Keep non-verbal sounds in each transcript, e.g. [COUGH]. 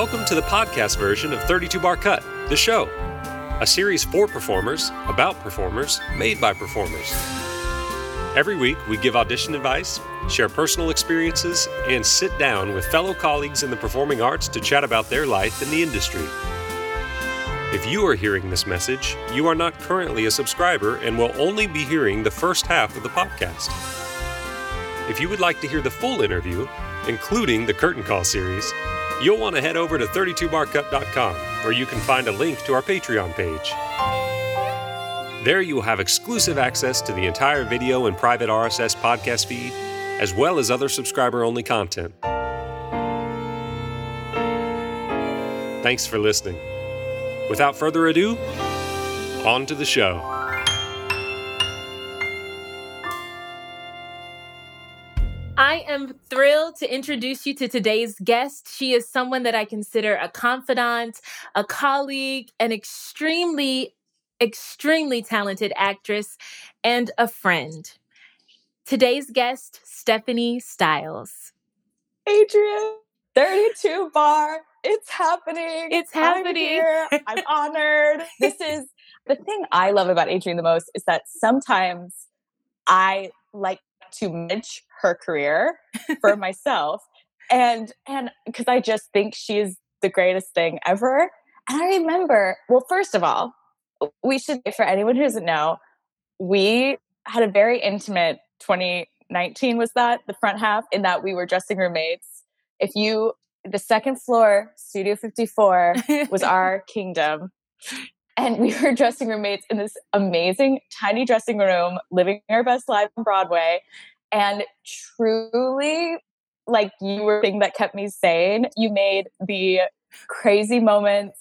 Welcome to the podcast version of 32 Bar Cut, the show, a series for performers, about performers, made by performers. Every week, we give audition advice, share personal experiences, and sit down with fellow colleagues in the performing arts to chat about their life in the industry. If you are hearing this message, you are not currently a subscriber and will only be hearing the first half of the podcast. If you would like to hear the full interview, including the curtain call series, you'll want to head over to 32barcut.com where you can find a link to our Patreon page. There you will have exclusive access to the entire video and private RSS podcast feed, as well as other subscriber only content. Thanks for listening. Without further ado, on to the show. I am thrilled to introduce you to today's guest. She is someone that I consider a confidant, a colleague, an extremely, extremely talented actress, and a friend. Today's guest, Stephanie Styles. Adrienne, 32 bar. It's happening. It's happening. I'm, I'm [LAUGHS] honored. This is the thing I love about Adrienne the most is that sometimes I like to manage her career for [LAUGHS] myself and and because i just think she's the greatest thing ever and i remember well first of all we should for anyone who doesn't know we had a very intimate 2019 was that the front half in that we were dressing roommates. If you the second floor studio 54 was [LAUGHS] our kingdom and we were dressing roommates in this amazing tiny dressing room living our best life on broadway. And truly like you were the thing that kept me sane. You made the crazy moments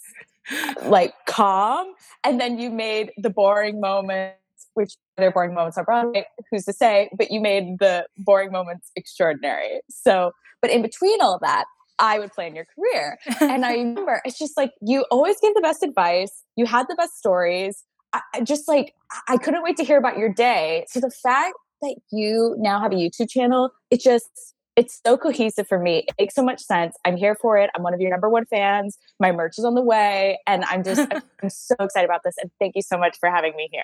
like calm and then you made the boring moments which they're boring moments on broadway who's to say but you made the boring moments extraordinary. So but in between all of that I would plan your career. And I [LAUGHS] remember it's just like you always gave the best advice. You had the best stories. I, I just like I couldn't wait to hear about your day. So the fact that you now have a YouTube channel, it just it's so cohesive for me. It makes so much sense. I'm here for it. I'm one of your number one fans. My merch is on the way. And I'm just, [LAUGHS] I'm so excited about this. And thank you so much for having me here.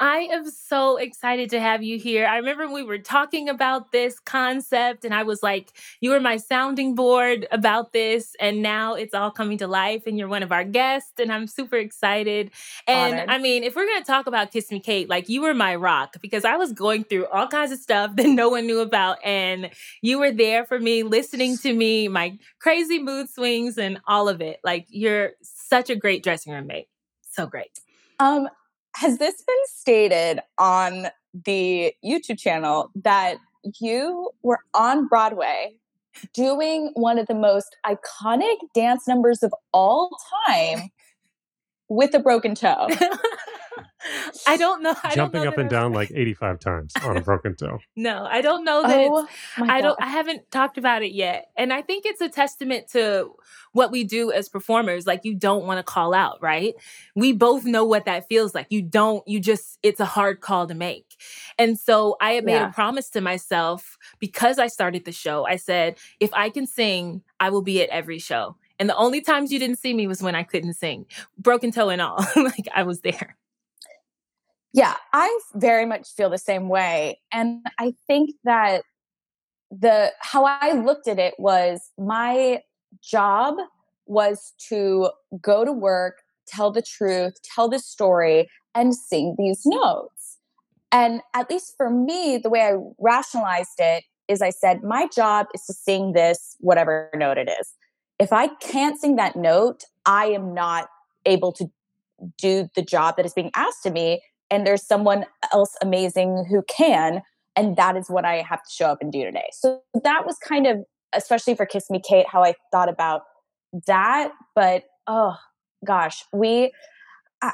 I am so excited to have you here. I remember we were talking about this concept, and I was like, you were my sounding board about this. And now it's all coming to life, and you're one of our guests. And I'm super excited. And Honored. I mean, if we're going to talk about Kiss Me Kate, like you were my rock because I was going through all kinds of stuff that no one knew about. And you were there for me, listening to me, my crazy mood swings, and all of it. Like you're such a great dressing room mate. So great. Um, has this been stated on the YouTube channel that you were on Broadway doing one of the most iconic dance numbers of all time [LAUGHS] with a broken toe? [LAUGHS] [LAUGHS] I don't know. I Jumping don't know up and down [LAUGHS] like 85 times on a broken toe. no, I don't know that oh, I don't I haven't talked about it yet. And I think it's a testament to what we do as performers. Like you don't want to call out, right? We both know what that feels like. You don't, you just it's a hard call to make. And so I had made yeah. a promise to myself because I started the show. I said, if I can sing, I will be at every show. And the only times you didn't see me was when I couldn't sing, broken toe and all. [LAUGHS] like I was there. Yeah, I very much feel the same way. And I think that the how I looked at it was my job was to go to work, tell the truth, tell the story, and sing these notes. And at least for me, the way I rationalized it is I said, my job is to sing this, whatever note it is. If I can't sing that note, I am not able to do the job that is being asked of me and there's someone else amazing who can and that is what i have to show up and do today so that was kind of especially for kiss me kate how i thought about that but oh gosh we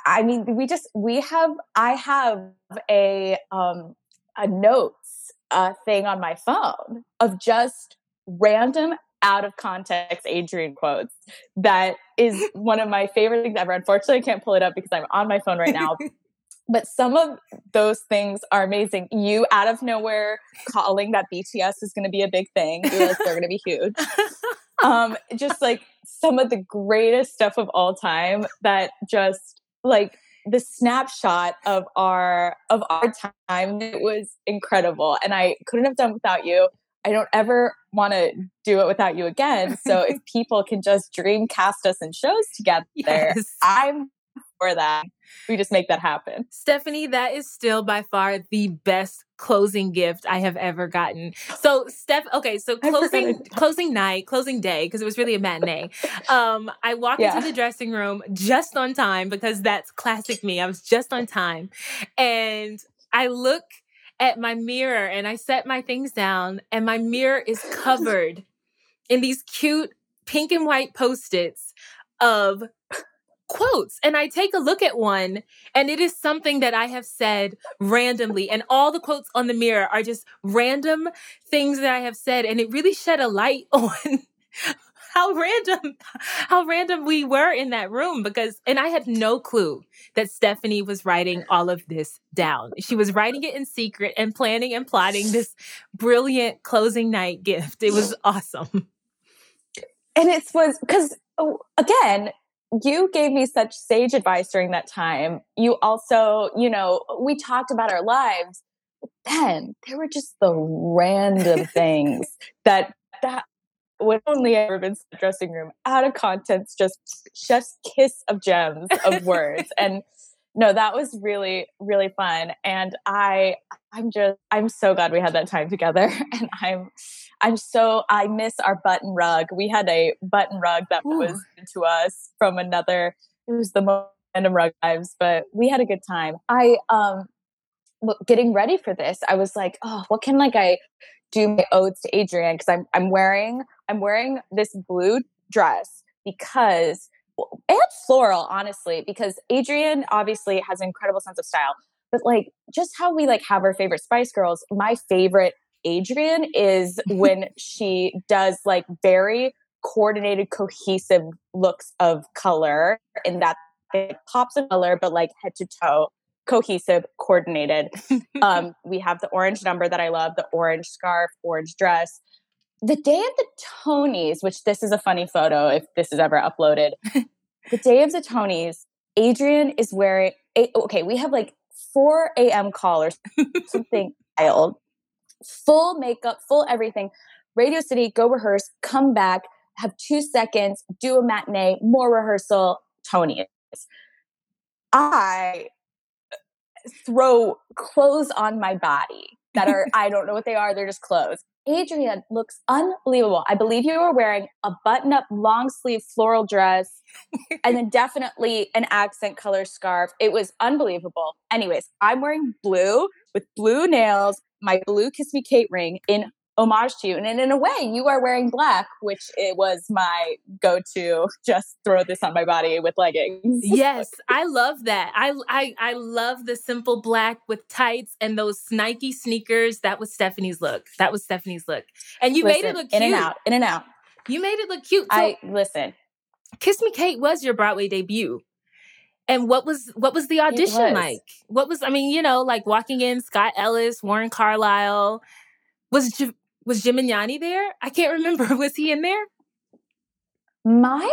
I, mean we just we have i have a um a notes uh thing on my phone of just random out of context Adrienne quotes that is one of my favorite things ever. Unfortunately, I can't pull it up because I'm on my phone right now. [LAUGHS] but some of those things are amazing. You out of nowhere calling that BTS is going to be a big thing. You're like, they're going to be huge. [LAUGHS] um, just like some of the greatest stuff of all time that just like the snapshot of our of our time it was incredible and i couldn't have done without you i don't ever want to do it without you again so if [LAUGHS] people can just dream cast us in shows together yes. i'm for that we just make that happen stephanie that is still by far the best closing gift I have ever gotten. So Steph, okay, so closing closing night, closing day, because it was really a matinee. Um, I walked yeah. into the dressing room just on time because that's classic me. I was just on time. And I look at my mirror and I set my things down, and my mirror is [LAUGHS] covered in these cute pink and white post-its of quotes and I take a look at one and it is something that I have said randomly and all the quotes on the mirror are just random things that I have said and it really shed a light [LAUGHS] on how random how random we were in that room because and I had no clue that Stephanie was writing all of this down. She was writing it in secret and planning and plotting this brilliant closing night gift. It was awesome. And it was because oh, again, you gave me such sage advice during that time. You also, you know, we talked about our lives, but then there were just the random [LAUGHS] things that that would only ever been the dressing room out of contents, just just kiss of gems of words. and no, that was really, really fun. And I I'm just I'm so glad we had that time together. [LAUGHS] And I'm I'm so I miss our button rug. We had a button rug that Ooh. was to us from another. It was the most random rug lives, but we had a good time. I um getting ready for this, I was like, oh, what can like I do my odes to Adrienne? because I'm I'm wearing I'm wearing this blue dress because and floral honestly because Adrienne obviously has an incredible sense of style but like just how we like have our favorite Spice Girls my favorite Adrienne is [LAUGHS] when she does like very coordinated, cohesive looks of color, and that it pops of color, but like head to toe, cohesive, coordinated. [LAUGHS] um, we have the orange number that I love, the orange scarf, orange dress. The day of the Tonys, which this is a funny photo if this is ever uploaded. [LAUGHS] the day of the Tonys, Adrienne is wearing. A, okay, we have like 4 a.m. call or something wild full makeup, full everything. Radio City, go rehearse, come back, have two seconds, do a matinee, more rehearsal, Tonys. I throw clothes on my body that are, [LAUGHS] I don't know what they are, they're just clothes. Adrienne looks unbelievable. I believe you were wearing a button up long sleeve floral dress [LAUGHS] and then definitely an accent color scarf. It was unbelievable. Anyways, I'm wearing blue with blue nails, my blue Kiss Me Kate ring in homage to you. And in a way, you are wearing black, which it was my go to just throw this on my body with leggings. [LAUGHS] yes, I love that. I, I I love the simple black with tights and those Nike sneakers. That was Stephanie's look. That was Stephanie's look. And you listen, made it look cute. In and out, in and out. You made it look cute. So, I listen. Kiss Me Kate was your Broadway debut. And what was what was the audition was. like? What was I mean, you know, like walking in Scott Ellis, Warren Carlyle, was was Yanni there? I can't [LAUGHS] remember. Was he in there? My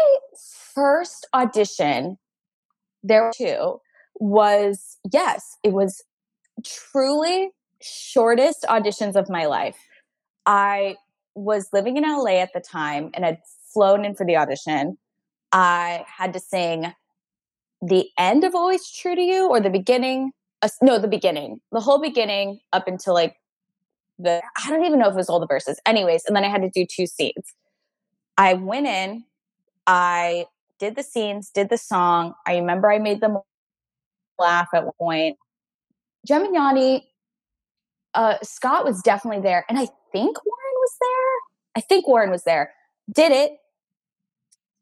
first audition, there two, was yes, it was truly shortest auditions of my life. I was living in LA at the time and had flown in for the audition. I had to sing the end of Always True to You or the beginning? Uh, no, the beginning. The whole beginning up until like the, I don't even know if it was all the verses. Anyways, and then I had to do two scenes. I went in, I did the scenes, did the song. I remember I made them laugh at one point. Gemignani, uh, Scott was definitely there. And I think Warren was there. I think Warren was there. Did it.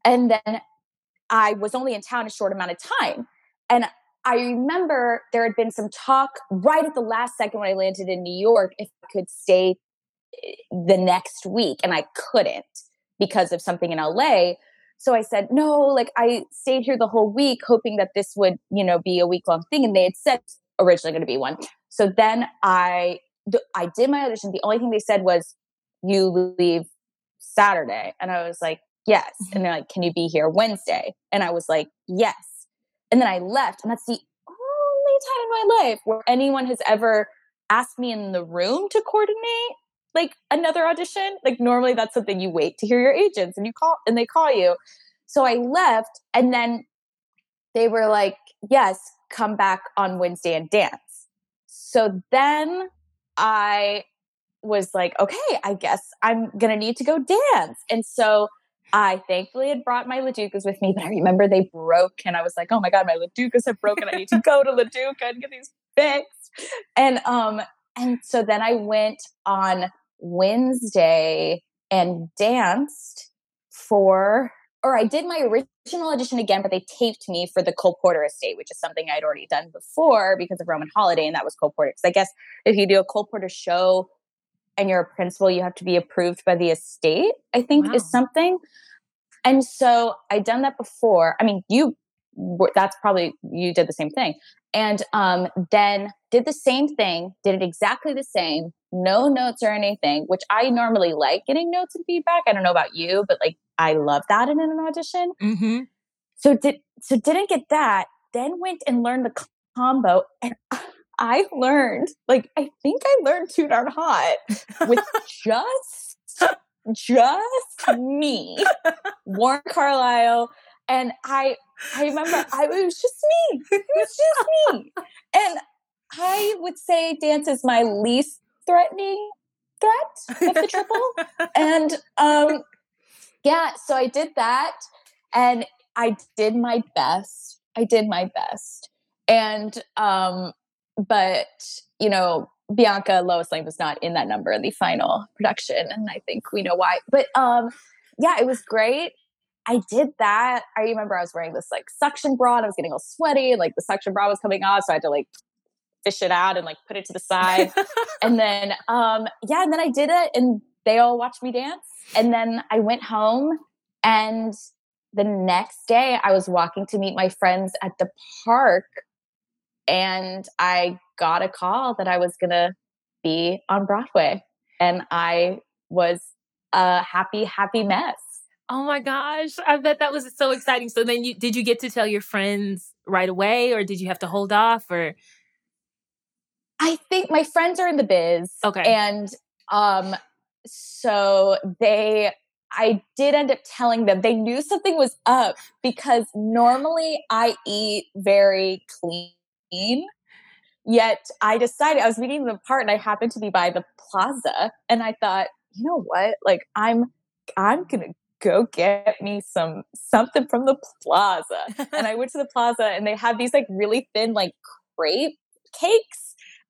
And then I was only in town a short amount of time. And I remember there had been some talk right at the last second when I landed in New York if I could stay eh, the next week, and I couldn't because of something in LA. So I said, no, like I stayed here the whole week hoping that this would, you know, be a week long thing. And they had said originally going to be one. So then I, I did my audition. The only thing they said was, you leave Saturday? And I was like, yes. Mm-hmm. And they're like, can you be here Wednesday? And I was like, yes. And then I left. And that's the only time in my life where anyone has ever asked me in the room to coordinate like another audition. Like normally that's something you wait to hear your agents and you call and they call you. So I left and then they were like, yes, come back on Wednesday and dance. So then I was like, okay, I guess I'm gonna need to go dance. And so I thankfully had brought my LaDucas with me, but I remember they broke and I was like, oh my God, my LaDucas have broken. I need to go to LaDuca and get these fixed. And um, and so then I went on Wednesday and danced for or I did my original audition again, but they taped me for the Cole Porter estate, which is something I'd already done before because of Roman Holiday, and that was Cole Porter. Because I guess if you do a Cole Porter show and you're a principal, you have to be approved by the estate, I think wow. is something. And so I'd done that before. I mean, you that's probably you did the same thing. And um, then did the same thing, did it exactly the same, no notes or anything, which I normally like getting notes and feedback. I don't know about you, but like I love that in an audition. Mm-hmm. So did so didn't get that. Then went and learned the combo, and [LAUGHS] I learned like I think I learned too darn hot with [LAUGHS] just just me, Warren Carlyle. and I I remember I, it was just me. It was just me. And I would say dance is my least threatening threat of the triple. and um yeah, so I did that and I did my best. I did my best. And um but you know, Bianca Lois Lane was not in that number in the final production and I think we know why. But um yeah, it was great. I did that. I remember I was wearing this like suction bra and I was getting all sweaty and like the suction bra was coming off. So I had to like fish it out and like put it to the side. [LAUGHS] and then, um, yeah, and then I did it and they all watched me dance. And then I went home and the next day I was walking to meet my friends at the park and I got a call that I was going to be on Broadway. And I was a happy, happy mess. Oh my gosh. I bet that was so exciting. So then you did you get to tell your friends right away or did you have to hold off or I think my friends are in the biz. Okay. And um so they I did end up telling them they knew something was up because normally I eat very clean. Yet I decided I was meeting the part and I happened to be by the plaza and I thought, you know what? Like I'm I'm gonna go get me some something from the plaza. and I went to the plaza and they had these like really thin like crepe cakes.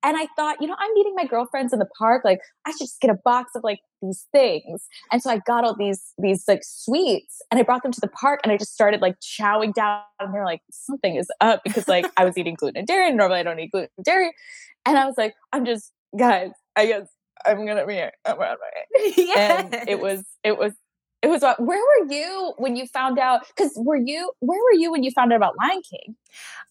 And I thought, you know, I'm meeting my girlfriends in the park. Like, I should just get a box of like these things. And so I got all these these like sweets and I brought them to the park and I just started like chowing down. And they're like, something is up because like I was eating gluten and dairy. And normally I don't eat gluten and dairy. And I was like, I'm just guys, I guess I'm gonna be on my yes. [LAUGHS] And it was it was it was about where were you when you found out because were you where were you when you found out about lion king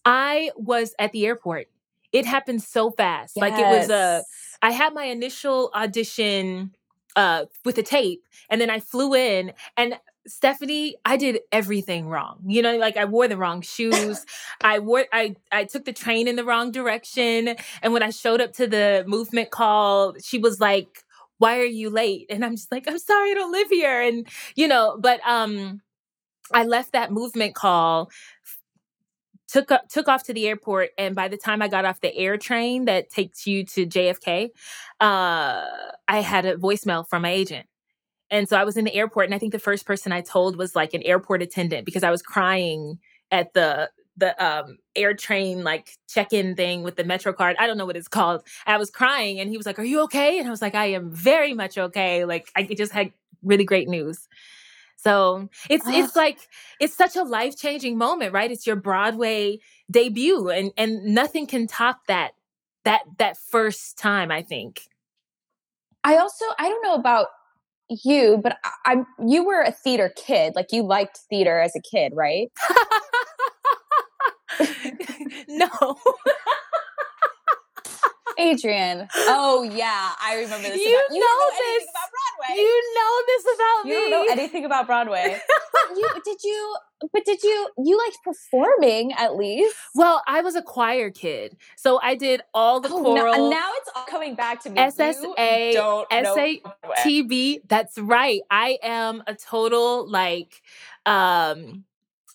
i was at the airport it happened so fast yes. like it was a i had my initial audition uh with a tape and then i flew in and Stephanie, I did everything wrong. You know, like I wore the wrong shoes. [LAUGHS] I wore I I took the train in the wrong direction. And when I showed up to the movement call, she was like, why are you late? And I'm just like, I'm sorry, I don't live here. And, you know, but um, I left that movement call, took up, took off to the airport, and by the time I got off the air train that takes you to JFK, uh, I had a voicemail from my agent. And so I was in the airport, and I think the first person I told was like an airport attendant because I was crying at the the um air train like check-in thing with the metro card. I don't know what it's called. I was crying and he was like are you okay? And i was like i am very much okay. Like i just had really great news so it's ah. it's like it's such a life-changing moment right it's your broadway debut and and nothing can top that that that first time i think i also i don't know about you but I, i'm you were a theater kid like you liked theater as a kid right [LAUGHS] no. [LAUGHS] Adrienne. Oh yeah, I remember this. You, about, know, know this. About You know this about you me. You don't know anything about Broadway. [LAUGHS] you did you but did you you liked performing at least? Well, I was a choir kid. So I did all the Oh, choral now, now it's all coming back to me. You SSA, don't know SA Broadway. TB. That's right. I am a total like um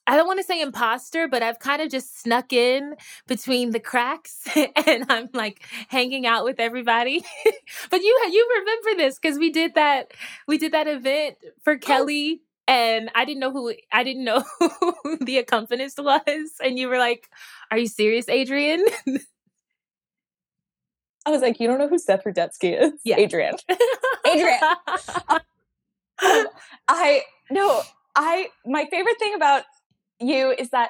I don't want to say imposter, but I've kind of just snuck in between the cracks [LAUGHS] and I'm like hanging out with everybody. [LAUGHS] but you you remember this cuz we did that we did that event for Kelly and I didn't know who I didn't know [LAUGHS] who the accompanist was and you were like, "Are you serious, Adrienne?" I was like, you don't know who Seth Rudetsky is? Yeah. Adrienne. Adrienne. Um, I no, I my favorite thing about you is that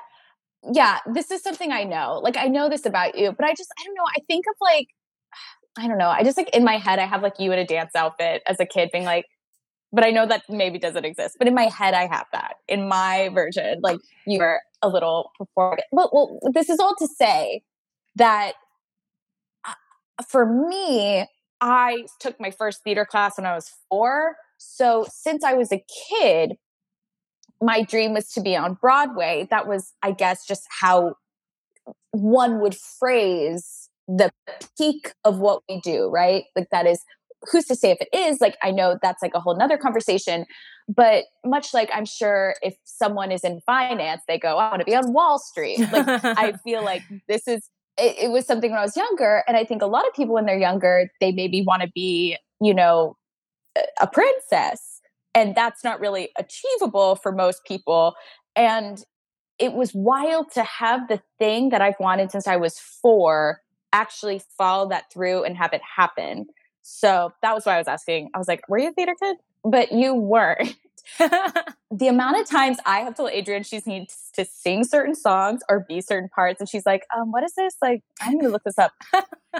yeah, this is something I know. Like I know this about you, but I just I don't know. I think of like [SIGHS] I don't know. I just like in my head I have like you in a dance outfit as a kid being like but I know that maybe doesn't exist. But in my head I have that. In my version, like you were a little performing. Well, well, this is all to say that uh, for me, I took my first theater class when I was 4. So since I was a kid, my dream was to be on Broadway. That was, I guess, just how one would phrase the peak of what we do, right? Like that is who's to say if it is like i know that's like a whole nother conversation but much like i'm sure if someone is in finance they go i want to be on wall street like i [LAUGHS] feel like this is it, it was something when i was younger and i think a lot of people when they're younger they maybe want to be you know a- a princess and that's not really achievable for most people and it was wild to have the thing that i've wanted since i was four actually follow that through and have it happen so that was why I was asking. I was like, were you a theater kid? But you weren't. [LAUGHS] the amount of times I have told Adrienne she needs to sing certain songs or be certain parts, and she's like, um, what is this? Like, I need to look this up.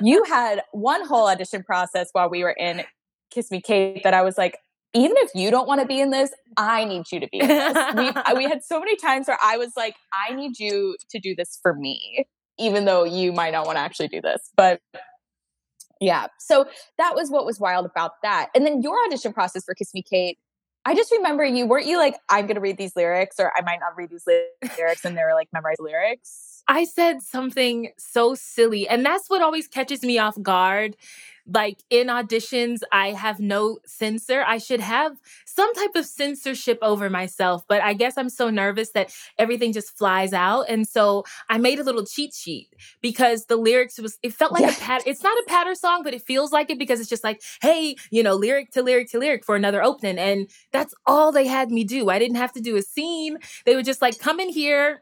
you had one whole audition process while we were in Kiss Me Kate that I was like, even if you don't want to be in this, I need you to be in this. we, [LAUGHS] we had so many times where I was like, I need you to do this for me, even though you might not want to actually do this. But yeah. So that was what was wild about that. And then your audition process for Kiss Me Kate, I just remember you weren't you like, I'm gonna read these lyrics or I might not read these lyrics and they were like memorize lyrics. I said something so silly, and that's what always catches me off guard. Like in auditions, I have no censor. I should have some type of censorship over myself, but I guess I'm so nervous that everything just flies out. And so I made a little cheat sheet because the lyrics was it felt like Yeah. a pat. It's not a patter song, but it feels like it because it's just like, hey, you know, lyric to lyric to lyric for another opening, and that's all they had me do. I didn't have to do a scene. They were just like, come in here,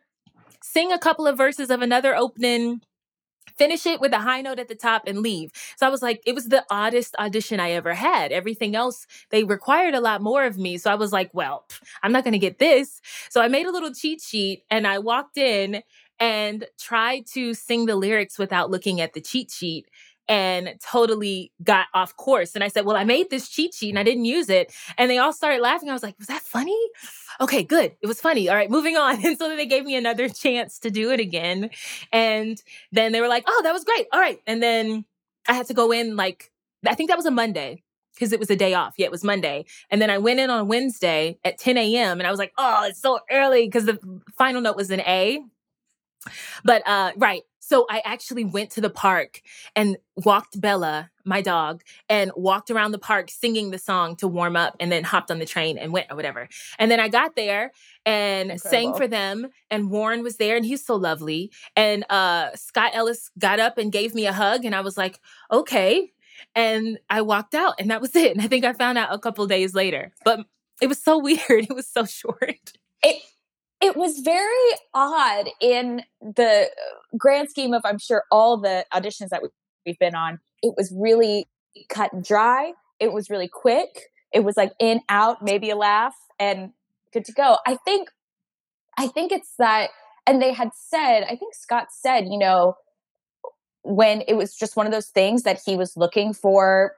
sing a couple of verses of another opening, finish it with a high note at the top, and leave. So I was like, it was the oddest audition I ever had. Everything else, they required a lot more of me. So I was like, well, I'm not going to get this. So I made a little cheat sheet and I walked in and tried to sing the lyrics without looking at the cheat sheet and totally got off course. And I said, Well, I made this cheat sheet and I didn't use it. And they all started laughing. I was like, Was that funny? Okay, good. It was funny. All right, moving on. [LAUGHS] And so they gave me another [LAUGHS] chance to do it again. And then they were like, Oh, that was great. All right. And then I had to go in like, I think that was a Monday because it was a day off. Yeah, it was Monday. And then I went in on Wednesday at 10 a.m. and I was like, Oh, it's so early because the final note was an A. But uh right. So I actually went to the park and walked Bella, my dog, and walked around the park singing the song to warm up and then hopped on the train and went or whatever. And then I got there and sang for them and Warren was there and he's so lovely. And uh Scott Ellis got up and gave me a hug and I was like, "Okay." And I walked out and that was [LAUGHS] it. And I think I found out a couple days later. But it was so [LAUGHS] weird. It was so short. It it was very odd in the grand scheme of I'm sure all the auditions that we- we've been on. It was really cut and dry. It was really quick. It was like in out, maybe a laugh, and good to go. I think I think it's that and they had said, I think Scott said, you know, when it was just one of those things that he was looking for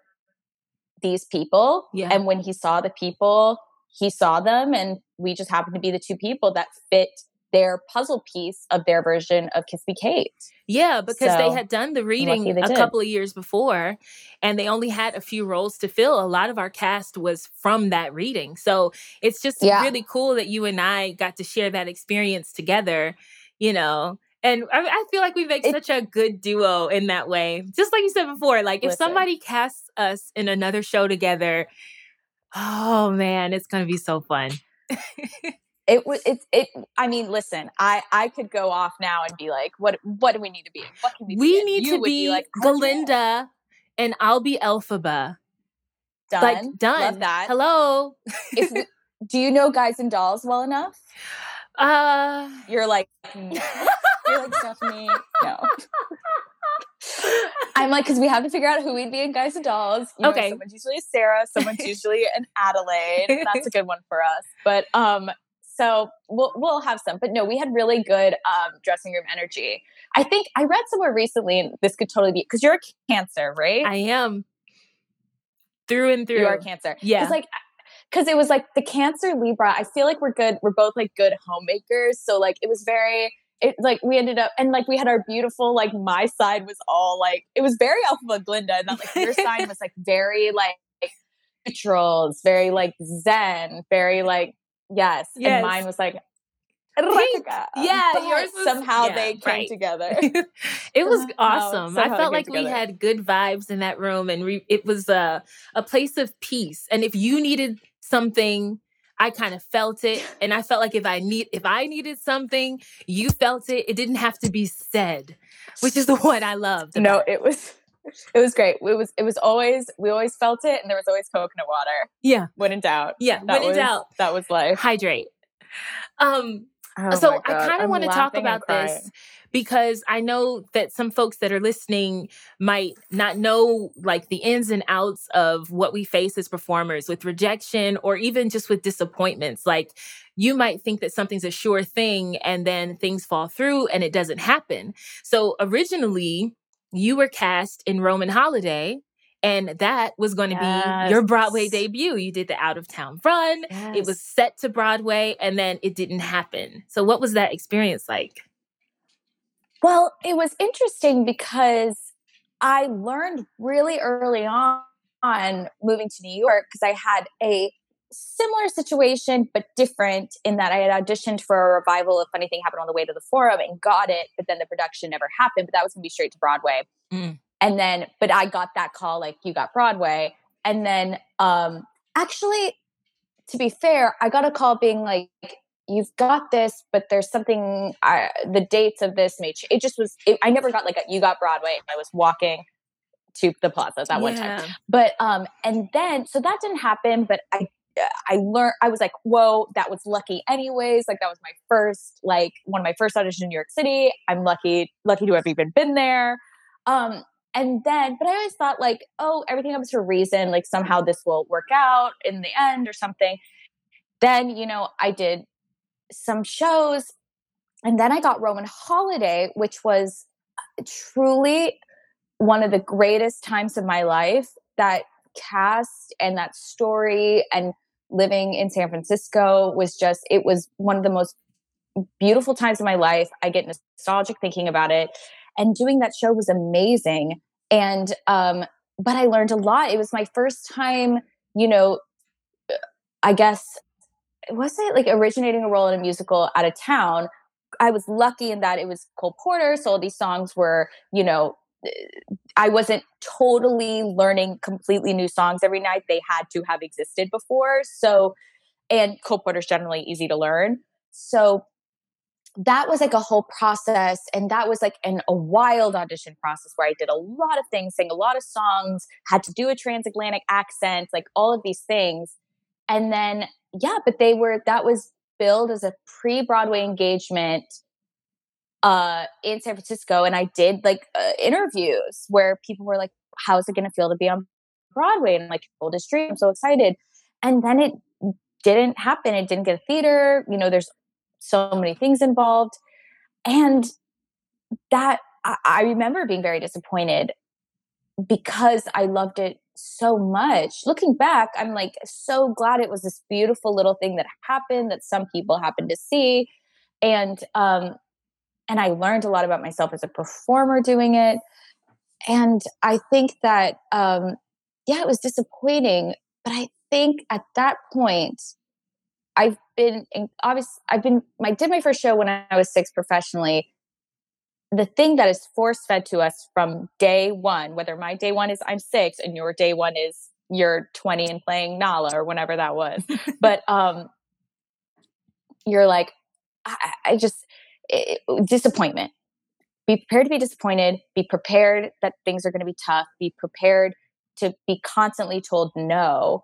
these people Yeah. and when he saw the people he saw them and we just happened to be the two people that fit their puzzle piece of their version of Kiss Me Kate. Yeah, because so, they had done the reading a did. couple of years before and they only had a few roles to fill. A lot of our cast was from that reading. So it's just yeah. really cool that you and I got to share that experience together, you know. And I, I feel like we make it, such a good duo in that way. Just like you said before, like listen. if somebody casts us in another show together, oh man, it's going to be so fun. [LAUGHS] it was it, it i mean listen i i could go off now and be like what what do we need to be? What can we, we need to be, be like galinda and i'll be elphaba. Done like done. Love that. Hello. If [LAUGHS] do you know guys and dolls well enough? Uh you're like no. [LAUGHS] you're like stephanie no I'm like, because we have to figure out who we'd be in Guys and Dolls. You okay. Know, someone's usually a Sarah, someone's usually an [LAUGHS] Adelaide. That's a good one for us. But um, so we'll we'll have some. But no, we had really good um, dressing room energy. I think I read somewhere recently, and this could totally be because you're a Cancer, right? I am through and through. You are Cancer. Yeah. It's like because it was like the Cancer Libra. I feel like we're good. We're both like good homemakers. So like it was very. It like we ended up and like we had our beautiful like my side was all like it was very Alpha Glinda and that like your [LAUGHS] side was like very like neutral, it's very like zen, very like Yes. yes. And mine was like Yeah, yours was, somehow yeah, they came right. together. [LAUGHS] it was awesome. I felt like together. we had good vibes in that room, and re- it was a a place of peace. And if you needed something, I kind of felt it, [LAUGHS] and I felt like if I need if I needed something, you felt it. It didn't have to be said, which is the [LAUGHS] what I loved. No, it was it was great. It was it was always we always felt it, and there was always coconut water. Yeah, when in doubt. Yeah, that when was, in doubt, that was life. Hydrate. Um. Oh so I kind of want to talk about this because I know that some folks that are listening might not know like the ins and outs of what we face as performers with rejection or even just with disappointments. Like you might think that something's a sure thing and then things fall through and it doesn't happen. So originally, you were cast in Roman Holiday, and that was going to yes. be your Broadway debut. You did the out of town run. Yes. It was set to Broadway, and then it didn't happen. So, what was that experience like? Well, it was interesting because I learned really early on, on moving to New York because I had a similar situation, but different in that I had auditioned for a revival of Funny Thing Happened on the Way to the Forum and got it, but then the production never happened. But that was going to be straight to Broadway. Mm. And then, but I got that call like, you got Broadway. And then, um, actually, to be fair, I got a call being like, you've got this, but there's something, I, the dates of this made, it just was, it, I never got like a, you got Broadway. I was walking to the plaza that yeah. one time. But um and then so that didn't happen, but I I learned, I was like, whoa, that was lucky anyways. Like that was my first, like one of my first auditions in New York City. I'm lucky, lucky to have even been there. Um, and then, but I always thought like, oh, everything happens for a reason. Like somehow this will work out in the end or something. Then, you know, I did some shows and then I got Roman Holiday, which was uh, truly one of the greatest times of my life. That cast and that story and living in San Francisco was just, it was one of the most beautiful times of my life. I get nostalgic thinking about it. And doing that show was amazing. And, um, but I learned a lot. It was my first time, you know, I guess, was it like originating a role in a musical out of town? I was lucky in that it was Cole Porter. So all these songs were, you know, I wasn't totally learning completely new songs every night. They had to have existed before. So, and Cole Porter's generally easy to learn. So that was like a whole process. And that was like an, a wild audition process where I did a lot of things, sang a lot of songs, had to do a transatlantic accent, like all of these things. And then, yeah, but they were, that was billed as a pre Broadway engagement uh, in San Francisco, and I did like uh, interviews where people were like, "How's it going to feel to be on Broadway?" And like, "Oldest dream! I'm so excited." And then it didn't happen. It didn't get a theater. You know, there's so many things involved, and that I, I remember being very disappointed because I loved it so much. Looking back, I'm like so glad it was this beautiful little thing that happened that some people happened to see And um, and I learned a lot about myself as a performer doing it. And I think that um, yeah, it was disappointing, but I think at that point, I've been obviously I've been I did my first show when I was six professionally. The thing that is force fed to us from day one, whether my day one is I'm six and your day one is you're 20 and playing Nala or whenever that was, [LAUGHS] but um, you're like, I, I just it, disappointment. Be prepared to be disappointed. Be prepared that things are going to be tough. Be prepared to be constantly told no.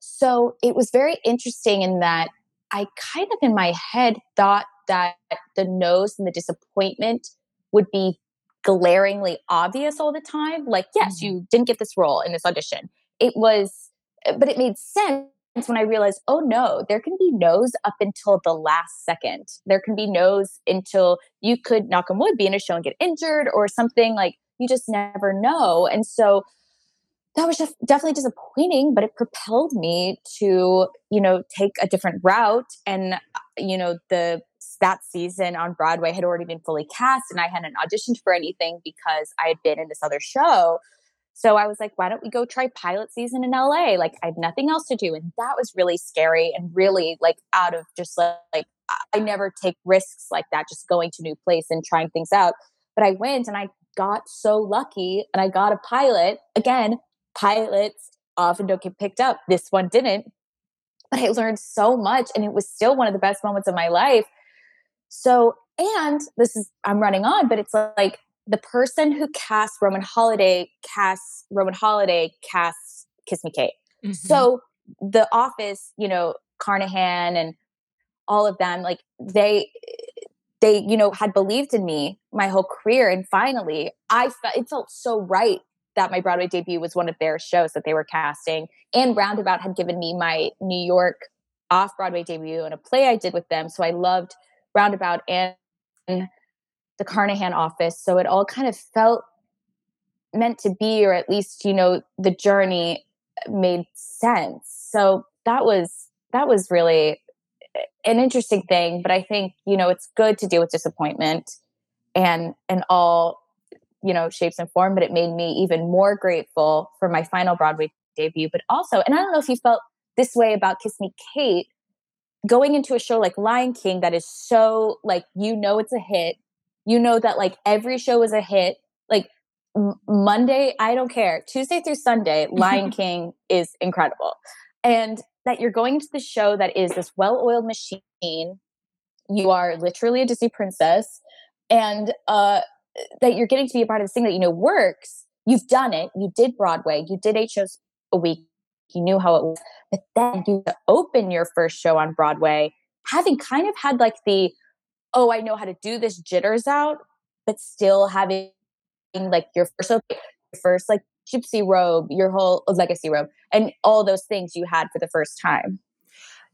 So it was very interesting in that I kind of in my head thought that the nose and the disappointment would be glaringly obvious all the time. Like, yes, mm-hmm. you didn't get this role in this audition. It was, eh, but it made sense when I realized, oh no, there can be no's up until the last second. There can be no's until you could, knock on wood, be in a show and get injured or something. Like, you just never know. And so that was just definitely disappointing, but it propelled me to, you know, take a different route. And, uh, you know, the that season on Broadway had already been fully cast and I hadn't auditioned for anything because I had been in this other show. So I was like, why don't we go try pilot season in LA? Like I had nothing else to do. And that was really scary and really like out of just like, like I never take risks like that, just going to new place and trying things out. But I went and I got so lucky and I got a pilot again pilots often don't get picked up. This one didn't. But I learned so much and it was still one of the best moments of my life. So, and this is, I'm running on, but it's like the person who casts Roman Holiday casts Roman Holiday casts Kiss Me Kate. Mm-hmm. So the office, you know, Carnahan and all of them, like they, they, you know, had believed in me my whole career. And finally, I felt it felt so right that my Broadway debut was one of their shows that they were casting. And Roundabout had given me my New York off Broadway debut in a play I did with them. So I loved Roundabout and the Carnahan office. So it all kind of felt meant to be, or at least, you know, the journey made sense. So that was that was really an interesting thing. But I think, you know, it's good to deal with disappointment and and all you know shapes and form but it made me even more grateful for my final broadway debut. But also and i don't know if you felt this way about kiss me kate going into a show like lion king that is so like you know it's a hit. You know that like every show is a hit. Like m- monday i don't care. Tuesday through sunday [LAUGHS] lion king is incredible. And that you're going to the show that is this well-oiled machine. You are literally a disney princess. And uh that you're getting to be a part of this thing that you know works. You've done it. You did Broadway. You did eight shows a week. You knew how it was. But then you open your first show on Broadway, having kind of had like the, oh, I know how to do this jitters out, but still having like your first, your first like gypsy robe, your whole oh, legacy robe, and all those things you had for the first time.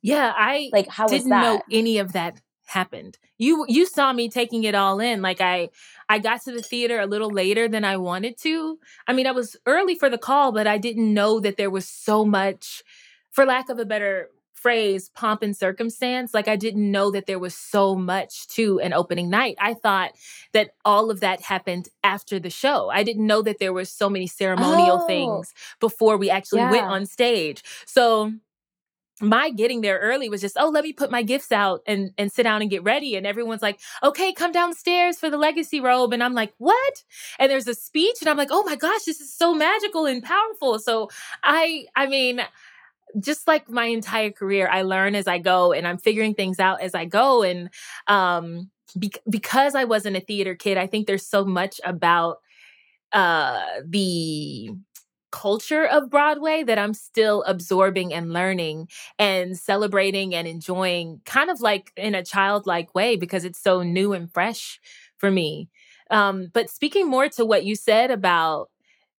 Yeah, I like how didn't know any of that happened. You you saw me taking it all in. Like I I got to the theater a little later than I wanted to. I mean, I was early for the call, but I didn't know that there was so much for lack of a better phrase, pomp and circumstance. Like I didn't know that there was so much to an opening night. I thought that all of that happened after the show. I didn't know that there were so many ceremonial oh. things before we actually yeah. went on stage. So my getting there early was just oh let me put my gifts out and and sit down and get ready. And everyone's like okay come downstairs for the legacy robe. And i'm like what? And there's a speech and i'm like oh my gosh this is so magical and powerful. So i i mean just like my entire career i learn as i go and i'm figuring things out as i go and um be- because i wasn't a theater kid i think there's so much about uh the culture of Broadway that I'm still absorbing and learning and celebrating and enjoying kind of like in a childlike way because it's so new and fresh for me. Um, but speaking more to what you said about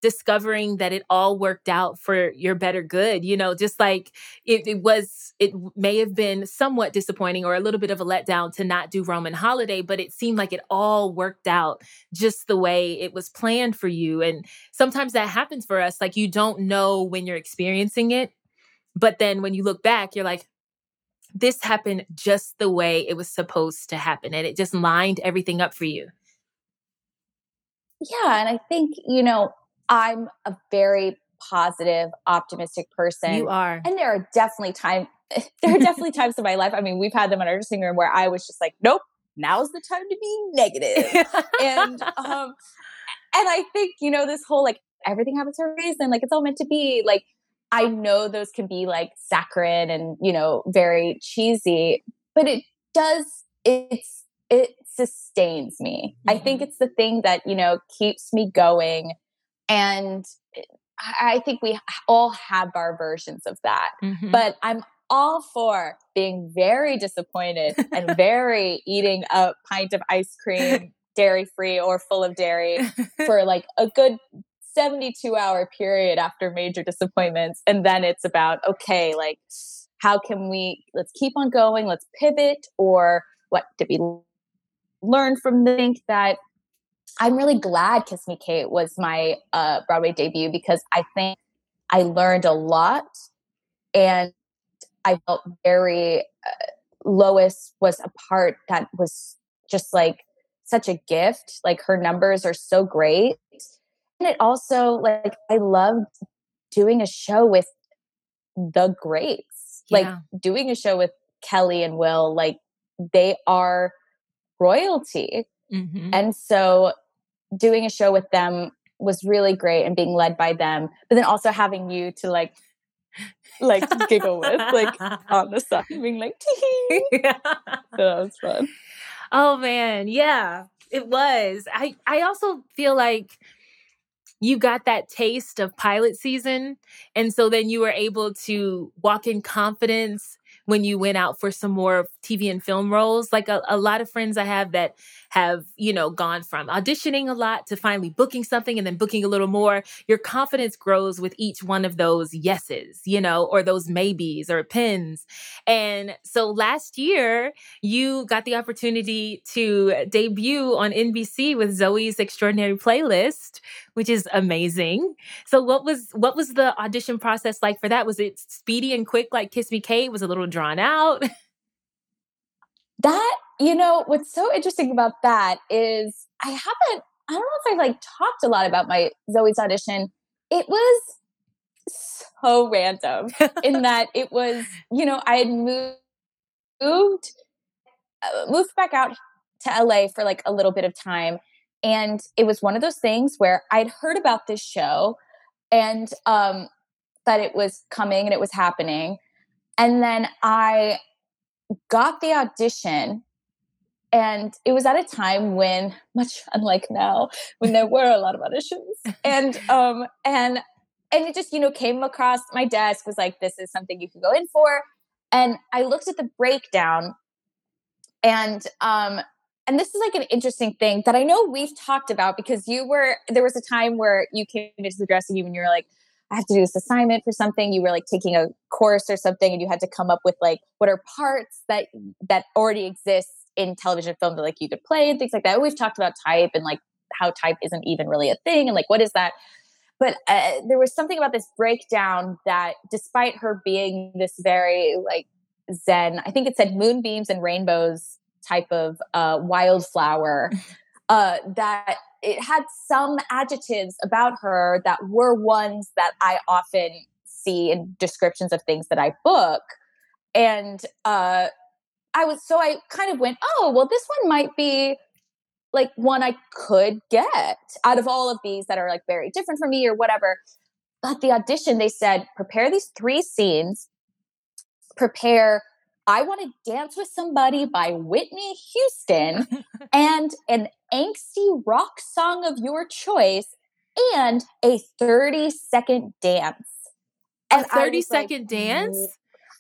discovering that it all worked out for your better good you know just like it, it, was it may have been somewhat disappointing or a little bit of a letdown to not do roman holiday but it seemed like it all worked out just the way it was planned for you and sometimes that happens for us like you don't know when you're experiencing it but then when you look back you're like this happened just the way it was supposed to happen and it just lined everything up for you? Yeah. And I think, you know, I'm a very positive, optimistic person. You are. And there are definitely times, [LAUGHS] there are definitely [LAUGHS] times in my life. I mean, we've had them in our dressing room where I was just like, nope, now's the time to be negative. and, [LAUGHS] um, and I think, you know, this whole like everything happens for a reason, like it's all meant to be. Like, I know those can be like saccharine and, you know, very cheesy, but it does, it's, it sustains me. Mm-hmm. I think mm-hmm. it's the thing that, you know, keeps me going. And I think we all have our versions of that. Mm-hmm. But I'm all for being very disappointed and very eating a pint of ice cream, [LAUGHS] dairy free or full of dairy, [LAUGHS] for like a good 72 hour period after major disappointments. And then it's about, okay, like, how can we, let's keep on going, let's pivot, or what did we learn from the think that I'm really glad Kiss Me Kate was my uh, Broadway debut because I think I learned a lot and I felt very, uh, Lois was a part that was just like such a gift. Like her numbers are so great. And it also, like, I loved doing a show with the greats, yeah. like doing a show with Kelli and Will, like, they are royalty. Mm-hmm. And so doing a show with them was really great and being led by them, but then also having you to like like giggle with, like [LAUGHS] on the side, being like, yeah. so that was fun. Oh man, yeah, it was. I I also feel like you got that taste of pilot season, and so then you were able to walk in confidence when you went out for some more TV and film roles. Like a, a lot of friends I have that have, you know, gone from auditioning a lot to finally booking something and then booking a little more. Your confidence grows with each one of those yeses, you know, or those maybes or pins. And so last year, you got the opportunity to debut on NBC with Zoey's Extraordinary Playlist, which is amazing. So what was what was the audition process like for that? Was it speedy and quick like Kiss Me Kate? Was a little drawn out? [LAUGHS] That, you know, what's so interesting about that is I haven't, I don't know if I've like talked a lot about my Zoey's audition. It was so random in [LAUGHS] that it was, you know, I had moved, moved, uh, moved back out to LA for like a little bit of time. And it was one of those things where I'd heard about this show and um, that it was coming and it was happening. And then I got the audition and it was at a time when much unlike now when there were a lot of auditions. And [LAUGHS] um and and it just you know came across my desk was like this is something you can go in for. And i looked at the breakdown and um and this is like an interesting thing that i know we've talked about because you were there was a time where you came into the dressing room and you were like I have to do this assignment for something. You were like taking a course or something, and you had to come up with like what are parts that that already exist in television film that like you could play and things like that. We've talked about type and like how type isn't even really a thing, and like what is that? But uh, there was something about this breakdown that, despite her being this very like zen, I think it said moonbeams and rainbows type of uh, wildflower. [LAUGHS] Uh, that it had some adjectives about her that were ones that I often see in descriptions of things that I book. And uh, I was, so I kind of went, oh, well, this one might be like one I could get out of all of these that are like very different from me or whatever. But the audition, they said, prepare these three scenes, prepare I want to dance with somebody by Whitney Houston [LAUGHS] and an angsty rock song of your choice and a 30 second dance. And a 30 second like, dance?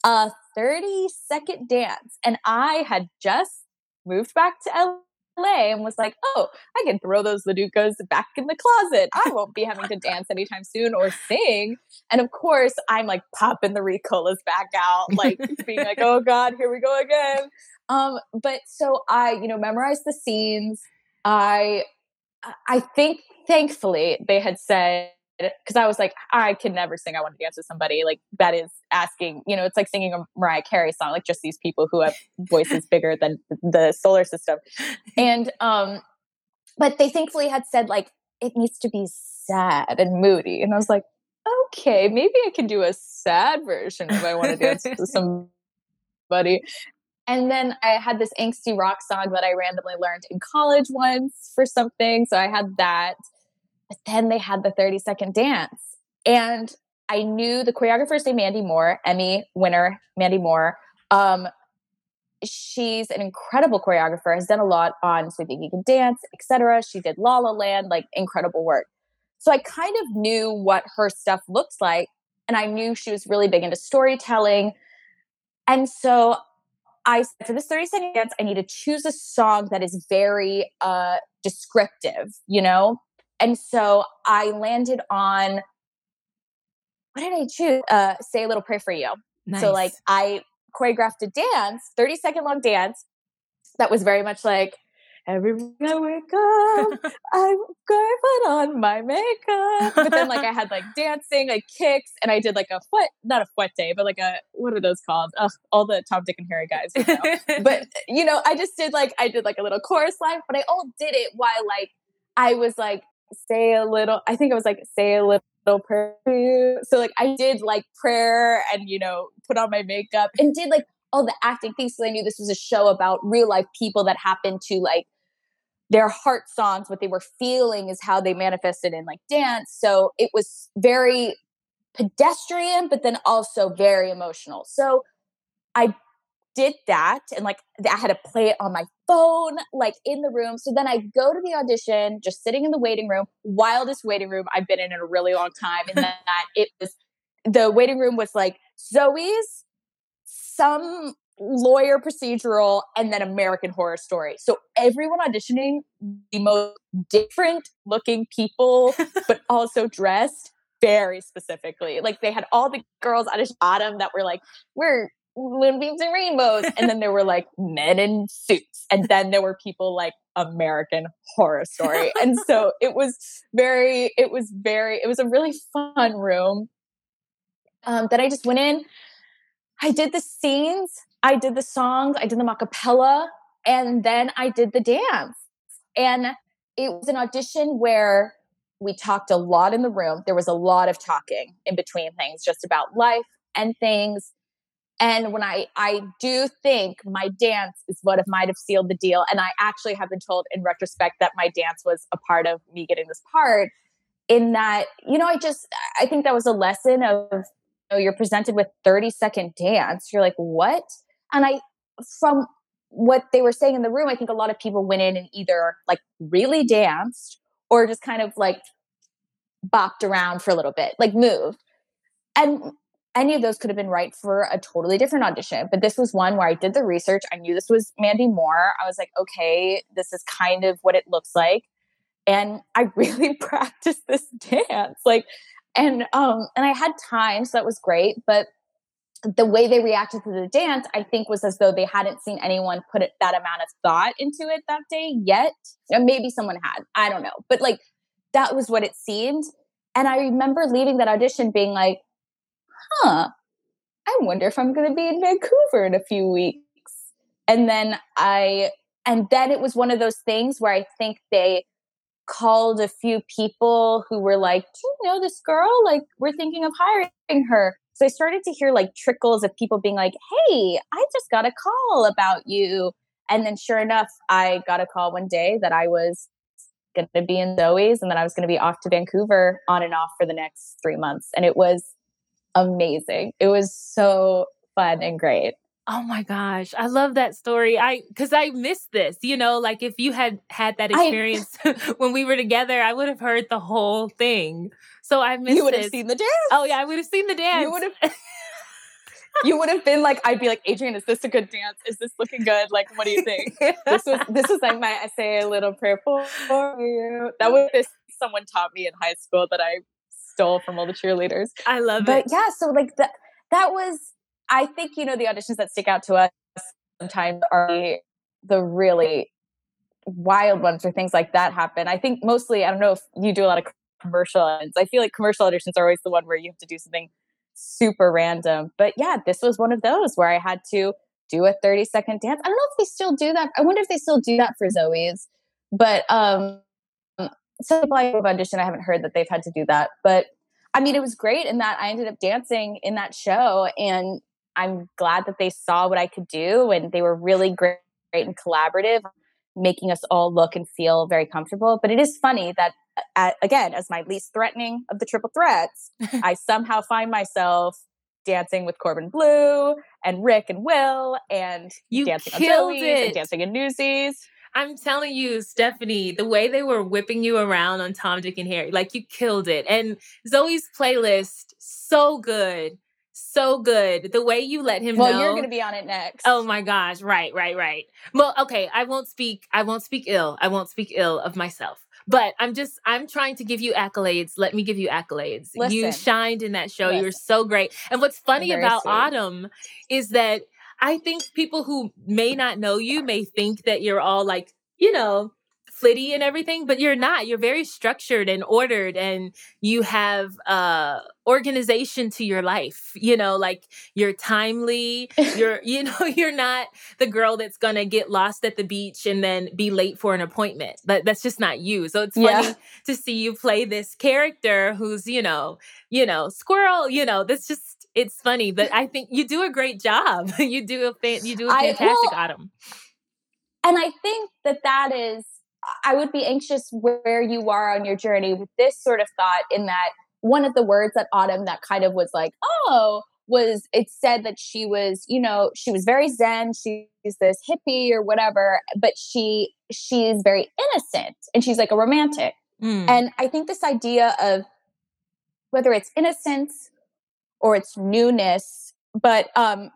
A 30 second dance. And I had just moved back to LA and was like, oh, I can throw those LaDucas back in the closet. I won't be having to dance anytime soon or sing. And of course, I'm like popping the Ricolas back out, like [LAUGHS] being like, oh God, here we go again. Um, but so I, you know, memorized the scenes. I I think thankfully they had said because I was like, I could never sing I Want to Dance with Somebody. Like, that is asking, you know, it's like singing a Mariah Carey song, like just these people who have voices bigger than the solar system. And, um, but they thankfully had said, like, it needs to be sad and moody. And I was like, okay, maybe I can do a sad version if I want to dance [LAUGHS] with somebody. And then I had this angsty rock song that I randomly learned in college once for something. So I had that. But then they had the 30 second dance. And I knew the choreographer's name, Mandy Moore, Emmy winner, Mandy Moore. Um, she's an incredible choreographer, has done a lot on So You Think You Can Dance, etc. She did La La Land, like incredible work. So I kind of knew what her stuff looks like. And I knew she was really big into storytelling. And so I said, for this 30 second dance, I need to choose a song that is very uh, descriptive, you know? And so I landed on what did I choose? Uh, Say a Little Prayer for You. Nice. So, like, I choreographed a dance, 30 second long dance that was very much like, Every morning I wake up, [LAUGHS] I'm gonna put on my makeup. But then like I had like [LAUGHS] dancing, like kicks, and I did like a foot, not a foot day, but like a what are those called? Ugh, all the Tom, Dick, and Harry guys. You know? but [LAUGHS] you know, I just did like I did like a little chorus line, but I all did it while like I was like say a little. I think I was like say a little prayer. So like I did like prayer and you know put on my makeup and did like all the acting things. So I knew this was a show about real life people that happened to like their heart songs, what they were feeling is how they manifested in like dance. So it was very pedestrian, but then also very emotional. So I did that and like I had to play it on my phone, like in the room. So then I go to the audition, just sitting in the waiting room, wildest waiting room I've been in in a really long time. And [LAUGHS] that it was the waiting room was like Zoey's, some lawyer procedural, and then American Horror Story. So everyone auditioning, the most different looking people, [LAUGHS] but also dressed very specifically. Like they had all the girls audition bottom that were like, we're moonbeams and rainbows. And then there were like men in suits. And then there were people like American horror story. And so it was very, it was very, it was a really fun room um, that I just went in. I did the scenes I did the songs, I did them a cappella, and then I did the dance. And it was an audition where we talked a lot in the room. There was a lot of talking in between things, just about life and things. And when I I do think my dance is what might have sealed the deal. And I actually have been told in retrospect that my dance was a part of me getting this part. In that, you know, I just I think that was a lesson of you know, you're presented with 30 second dance. You're like, what? And I, from what they were saying in the room, I think a lot of people went in and either like really danced or just kind of like bopped around for a little bit, like moved. And any of those could have been right for a totally different audition. But this was one where I did the research. I knew this was Mandy Moore. I was like, okay, this is kind of what it looks like. And I [LAUGHS] really practiced this dance. Like, and um, and I had time, so that was great. But the way they reacted to the dance, I think, was as though they hadn't seen anyone put it, that amount of thought into it that day yet. maybe someone had, I don't know. But like, that was what it seemed. And I remember leaving that audition being like, huh, I wonder if I'm going to be in Vancouver in a few weeks. And then I, and then it was one of those things where I think they called a few people who were like, do you know this girl? Like, we're thinking of hiring her. So I started to hear like trickles of people being like, hey, I just got a call about you. And then sure enough, I got a call one day that I was going to be in Zoey's and then I was going to be off to Vancouver on and off for the next three months. And it was amazing. It was so fun and great. Oh my gosh, I love that story. I cuz I missed this, you know, like if you had had that experience I, [LAUGHS] when we were together, I would have heard the whole thing. So I missed You would have seen the dance. Oh yeah, I would have seen the dance. You would have You would have been like I'd be like, "Adrienne, is this a good dance? Is this looking good? Like what do you think?" this was [LAUGHS] this was like my essay a little prayer for you. That was this someone taught me in high school that I stole from all the cheerleaders. I love but it. But yeah, so like that that was I think you know the auditions that stick out to us sometimes are the, the really wild ones or things like that happen. I think mostly I don't know if you do a lot of commercial auditions. I feel like commercial auditions are always the one where you have to do something super random. But yeah, this was one of those where I had to do a 30 second dance. I don't know if they still do that. I wonder if they still do that for Zoey's. But um some people I have auditioned, I haven't heard that they've had to do that. But I mean, it was great in that I ended up dancing in that show and I'm glad that they saw what I could do and they were really great, great and collaborative, making us all look and feel very comfortable. But it is funny that, uh, again, as my least threatening of the triple threats, [LAUGHS] I somehow find myself dancing with Corbin Bleu and Rick and Will and you dancing on it. and dancing in Newsies. I'm telling you, Stephanie, the way they were whipping you around on Tom, Dick, and Harry, like you killed it. And Zoey's playlist, so good. So good. The way you let him Well, know. you're going to be on it oh next. Oh my gosh. Right, right, right. Well, okay. I won't speak, I won't speak ill. I won't speak ill of myself. But I'm just, I'm trying to give you accolades. Let me give you accolades. You shined in that show. You were so great. And what's funny about sweet. Autumn is that I think people who may not know you may think that you're all like, you know, flitty and everything, but you're not. You're very structured and ordered and you have uh organization to your life. You know, like you're timely. [LAUGHS] You're you know, [LAUGHS] you're not the girl that's going to get lost at the beach and then be late for an appointment. That that's just not you. So it's funny Yeah. to see you play this character who's, you know, you know, squirrel, you know, that's just it's funny, but [LAUGHS] I think you do a great job. [LAUGHS] you do a fan, you do a I- fantastic well, autumn. and I think that that is, I would be anxious where you are on your journey with this sort of thought, in that one of the words that Autumn that kind of was like, oh, was it said that she was, you know, she was very zen, she's this hippie or whatever, but she she is very innocent and she's like a romantic. Mm. And I think this idea of whether it's innocence or it's newness, but um,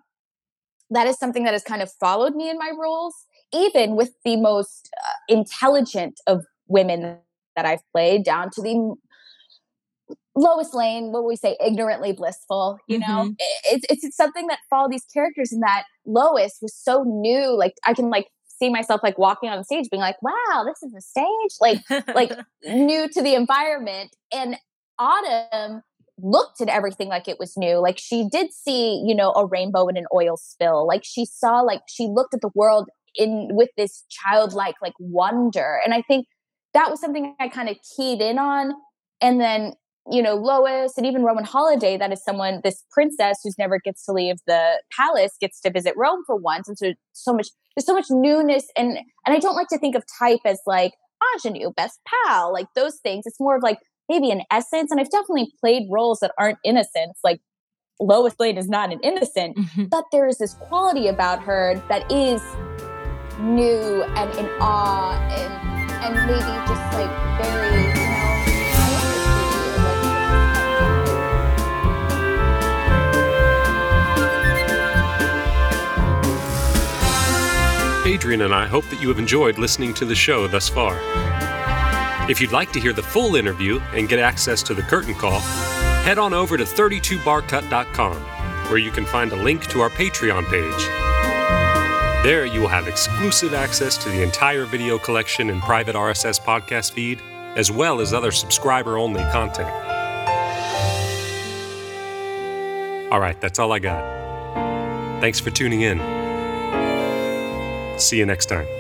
that is something that has kind of followed me in my roles, even with the most uh, intelligent of women that I've played, down to the Lois Lane, what we say, ignorantly blissful. You know, Mhm. I- it's, it's it's something that followed these characters, and that Lois was so new. Like I can like see myself like walking on the stage, being like, "Wow, this is a stage!" Like like [LAUGHS] new to the environment and autumn looked at everything like it was new like she did see you know a rainbow in an oil spill like she saw like she looked at the world in with this childlike like wonder and i think that was something i kind of keyed in on and then you know lois and even roman holiday that is someone this princess who's never gets to leave the palace gets to visit rome for once and so so much there's so much newness and and i don't like to think of type as like ah, ingenue, best pal, like those things. It's more of like maybe an essence. And I've definitely played roles that aren't innocents. Like Lois Lane is not an innocent, Mhm. but there is this quality about her that is new and in awe and and maybe just like very, you know, I love this video. Like, Adrienne and I hope that you have enjoyed listening to the show thus far. If you'd like to hear the full interview and get access to the curtain call, head on over to 32barcut.com, where you can find a link to our Patreon page. There you will have exclusive access to the entire video collection and private RSS podcast feed, as well as other subscriber only content. All right, that's all I got. Thanks for tuning in. See you next time.